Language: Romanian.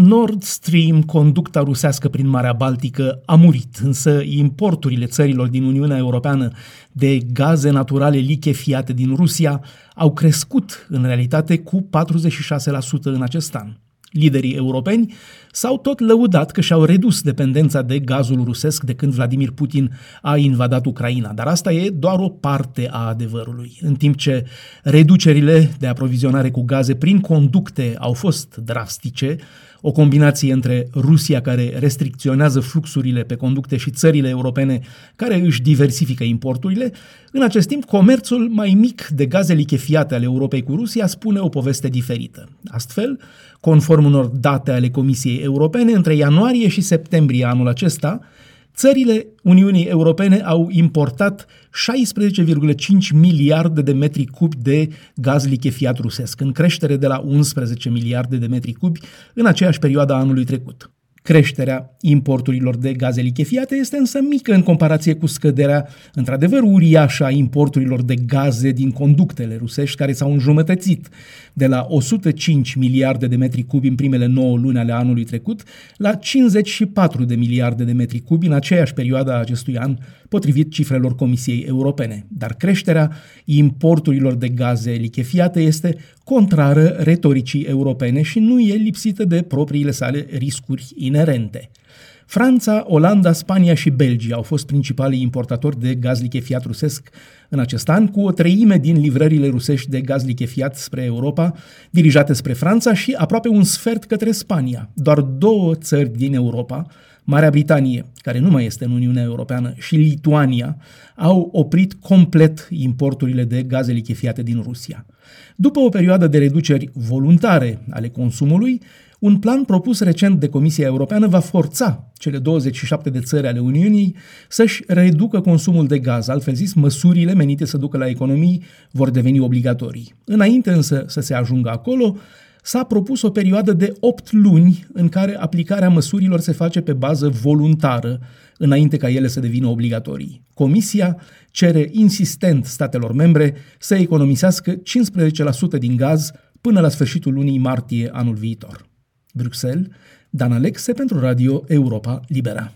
Nord Stream, conducta rusească prin Marea Baltică, a murit, însă importurile țărilor din Uniunea Europeană de gaze naturale lichefiate din Rusia au crescut în realitate cu 46% în acest an. Liderii europeni s-au tot lăudat că și-au redus dependența de gazul rusesc de când Vladimir Putin a invadat Ucraina, dar asta e doar o parte a adevărului. În timp ce reducerile de aprovizionare cu gaze prin conducte au fost drastice, o combinație între Rusia care restricționează fluxurile pe conducte și țările europene care își diversifică importurile, în acest timp comerțul mai mic de gaze lichefiate ale Europei cu Rusia spune o poveste diferită. Astfel, conform unor date ale Comisiei Europene, între ianuarie și septembrie anul acesta, Țările Uniunii Europene au importat 16,5 miliarde de metri cubi de gaz lichefiat rusesc, în creștere de la 11 miliarde de metri cubi în aceeași perioadă a anului trecut. Creșterea importurilor de gaze lichefiate este însă mică în comparație cu scăderea, într-adevăr uriașă, a importurilor de gaze din conductele rusești, care s-au înjumătățit de la 105 miliarde de metri cubi în primele 9 luni ale anului trecut la 54 de miliarde de metri cubi în aceeași perioadă a acestui an, potrivit cifrelor Comisiei Europene. Dar creșterea importurilor de gaze lichefiate este contrară retoricii europene și nu e lipsită de propriile sale riscuri inerente. Franța, Olanda, Spania și Belgia au fost principalii importatori de gaz lichefiat rusesc în acest an, cu o treime din livrările rusești de gaz lichefiat spre Europa, dirijate spre Franța și aproape un sfert către Spania. Doar două țări din Europa, Marea Britanie, care nu mai este în Uniunea Europeană, și Lituania au oprit complet importurile de gaze lichefiate din Rusia. După o perioadă de reduceri voluntare ale consumului, un plan propus recent de Comisia Europeană va forța cele 27 de țări ale Uniunii să-și reducă consumul de gaz, altfel zis, măsurile menite să ducă la economii vor deveni obligatorii. Înainte însă să se ajungă acolo, s-a propus o perioadă de 8 luni în care aplicarea măsurilor se face pe bază voluntară, înainte ca ele să devină obligatorii. Comisia cere insistent statelor membre să economisească 15% din gaz până la sfârșitul lunii martie anul viitor. Bruxelles, Dan Alexe pentru Radio Europa Libera.